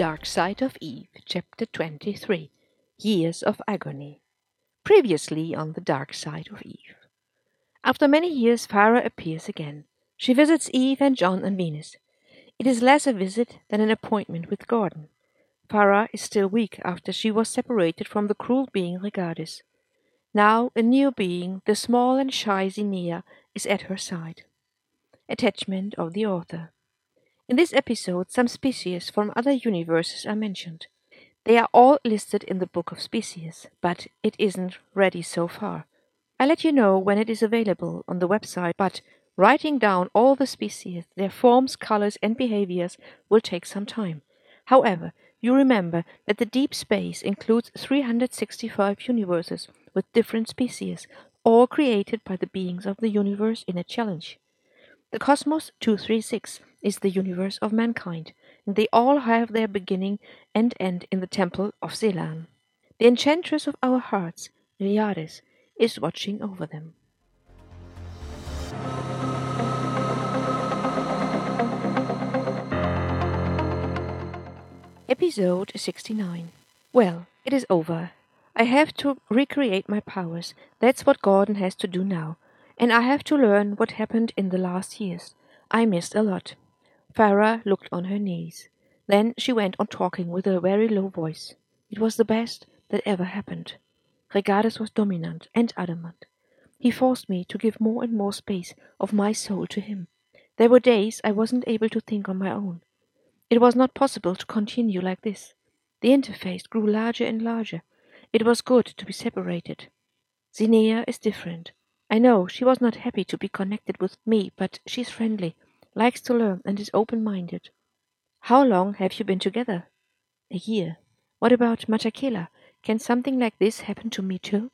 Dark Side of Eve, Chapter 23 Years of Agony. Previously on The Dark Side of Eve. After many years, Farah appears again. She visits Eve and John on Venus. It is less a visit than an appointment with Gordon. Farah is still weak after she was separated from the cruel being Regardus. Now a new being, the small and shy Zinnia, is at her side. Attachment of the author. In this episode, some species from other universes are mentioned. They are all listed in the Book of Species, but it isn't ready so far. I'll let you know when it is available on the website, but writing down all the species, their forms, colors, and behaviors will take some time. However, you remember that the deep space includes 365 universes with different species, all created by the beings of the universe in a challenge. The Cosmos 236 is the universe of mankind, and they all have their beginning and end in the temple of Zelan. The enchantress of our hearts, Illjadis, is watching over them. Episode 69 Well, it is over. I have to recreate my powers. That's what Gordon has to do now. And I have to learn what happened in the last years. I missed a lot. Farah looked on her knees. Then she went on talking with a very low voice. It was the best that ever happened. Regardus was dominant and adamant. He forced me to give more and more space of my soul to him. There were days I wasn't able to think on my own. It was not possible to continue like this. The interface grew larger and larger. It was good to be separated. Zinnia is different. I know she was not happy to be connected with me, but she's friendly likes to learn, and is open minded. How long have you been together? A year. What about Matakela? Can something like this happen to me too?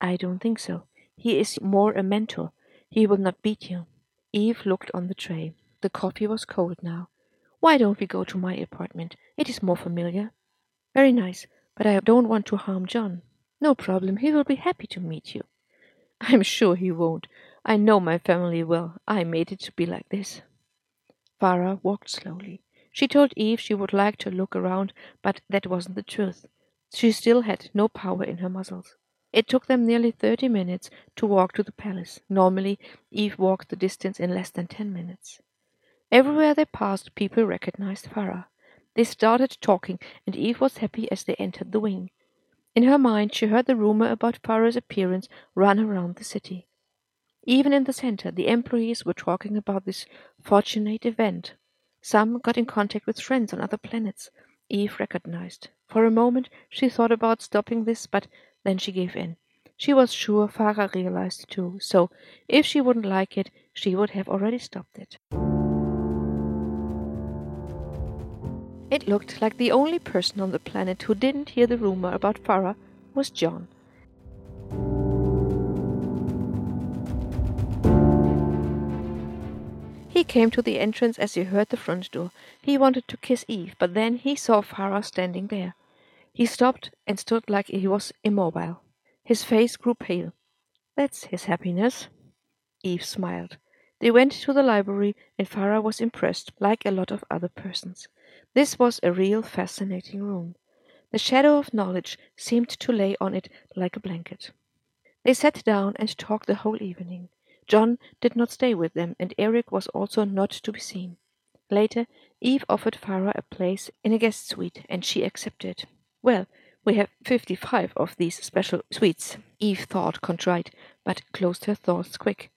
I don't think so. He is more a mentor. He will not beat you. Eve looked on the tray. The coffee was cold now. Why don't we go to my apartment? It is more familiar. Very nice, but I don't want to harm John. No problem. He will be happy to meet you. I'm sure he won't. I know my family well. I made it to be like this. Farah walked slowly. She told Eve she would like to look around, but that wasn't the truth. She still had no power in her muscles. It took them nearly thirty minutes to walk to the palace. Normally, Eve walked the distance in less than ten minutes. Everywhere they passed, people recognized Farah. They started talking, and Eve was happy as they entered the wing. In her mind, she heard the rumor about Farah's appearance run around the city. Even in the center, the employees were talking about this fortunate event. Some got in contact with friends on other planets. Eve recognized. For a moment, she thought about stopping this, but then she gave in. She was sure Farah realized too, so if she wouldn't like it, she would have already stopped it. It looked like the only person on the planet who didn't hear the rumor about Farah was John. He came to the entrance as he heard the front door. He wanted to kiss Eve, but then he saw Farah standing there. He stopped and stood like he was immobile. His face grew pale. That's his happiness. Eve smiled. They went to the library, and Farah was impressed, like a lot of other persons. This was a real fascinating room. The shadow of knowledge seemed to lay on it like a blanket. They sat down and talked the whole evening. John did not stay with them, and Eric was also not to be seen. Later, Eve offered Farah a place in a guest suite, and she accepted. Well, we have fifty five of these special suites, Eve thought contrite, but closed her thoughts quick.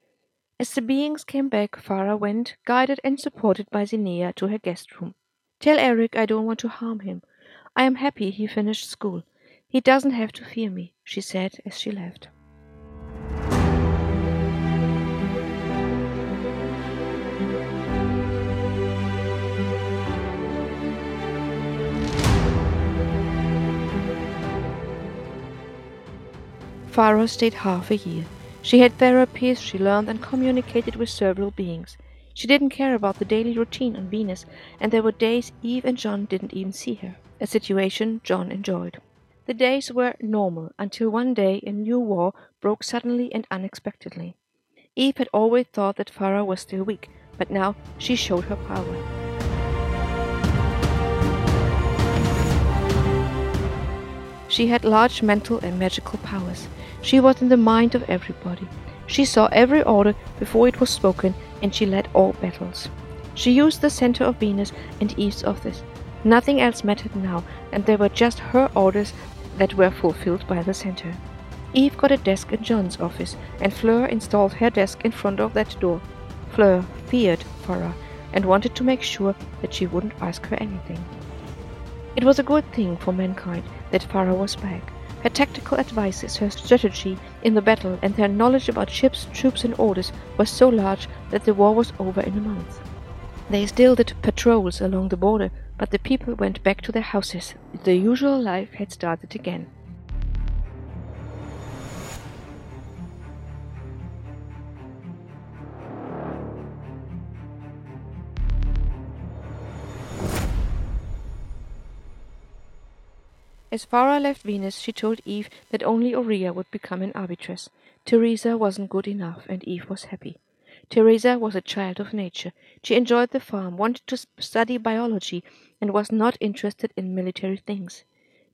As the beings came back, Farah went, guided and supported by Zinnia, to her guest room. Tell Eric I don't want to harm him. I am happy he finished school. He doesn't have to fear me, she said as she left. Farah stayed half a year. She had therapies, she learned and communicated with several beings. She didn't care about the daily routine on Venus, and there were days Eve and John didn't even see her, a situation John enjoyed. The days were normal until one day a new war broke suddenly and unexpectedly. Eve had always thought that Farah was still weak, but now she showed her power. She had large mental and magical powers. She was in the mind of everybody. She saw every order before it was spoken, and she led all battles. She used the center of Venus and Eve's office. Nothing else mattered now, and there were just her orders that were fulfilled by the center. Eve got a desk in John's office, and Fleur installed her desk in front of that door. Fleur feared Farah and wanted to make sure that she wouldn't ask her anything. It was a good thing for mankind that Farah was back. Her tactical advices, her strategy in the battle, and her knowledge about ships, troops, and orders was so large that the war was over in a month. They still did patrols along the border, but the people went back to their houses. The usual life had started again. As Farah left Venus, she told Eve that only Aurea would become an arbitress. Teresa wasn't good enough, and Eve was happy. Teresa was a child of nature. She enjoyed the farm, wanted to study biology, and was not interested in military things.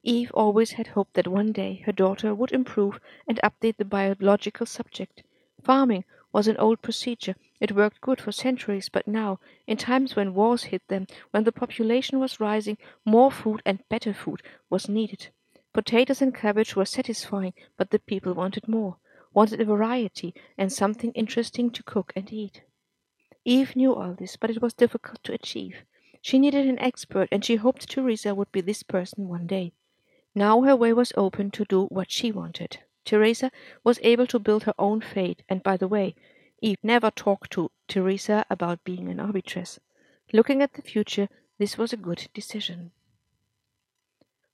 Eve always had hoped that one day her daughter would improve and update the biological subject. Farming was an old procedure. It worked good for centuries, but now, in times when wars hit them, when the population was rising, more food and better food was needed. Potatoes and cabbage were satisfying, but the people wanted more, wanted a variety and something interesting to cook and eat. Eve knew all this, but it was difficult to achieve. She needed an expert, and she hoped Teresa would be this person one day. Now her way was open to do what she wanted. Teresa was able to build her own fate, and by the way, Eve never talked to Teresa about being an arbitress. Looking at the future, this was a good decision.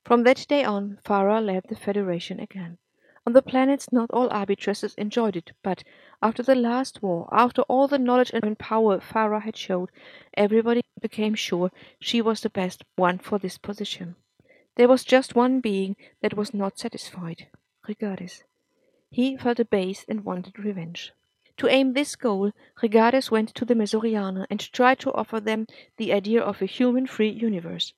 From that day on, Farah led the Federation again. On the planets, not all arbitresses enjoyed it, but after the last war, after all the knowledge and power Farah had showed, everybody became sure she was the best one for this position. There was just one being that was not satisfied Regardez. He felt abased and wanted revenge. To aim this goal, Regardez went to the Mesorianer and tried to offer them the idea of a human free universe.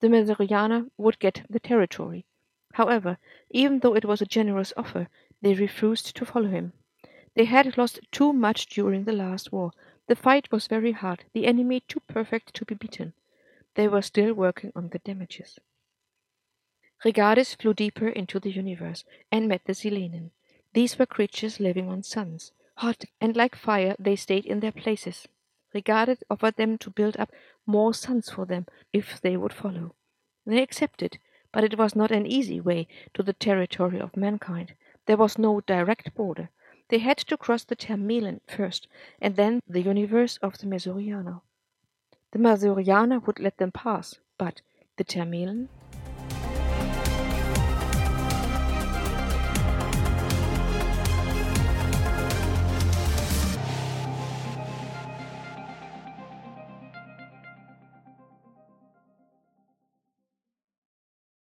The Mesorianer would get the territory. However, even though it was a generous offer, they refused to follow him. They had lost too much during the last war. The fight was very hard, the enemy too perfect to be beaten. They were still working on the damages. Regardez flew deeper into the universe and met the Silenen. These were creatures living on suns. Hot and like fire, they stayed in their places. Regardez offered them to build up more suns for them if they would follow. They accepted, but it was not an easy way to the territory of mankind. There was no direct border. They had to cross the Termelen first, and then the universe of the Mesorianer. The Mesorianer would let them pass, but the Termelen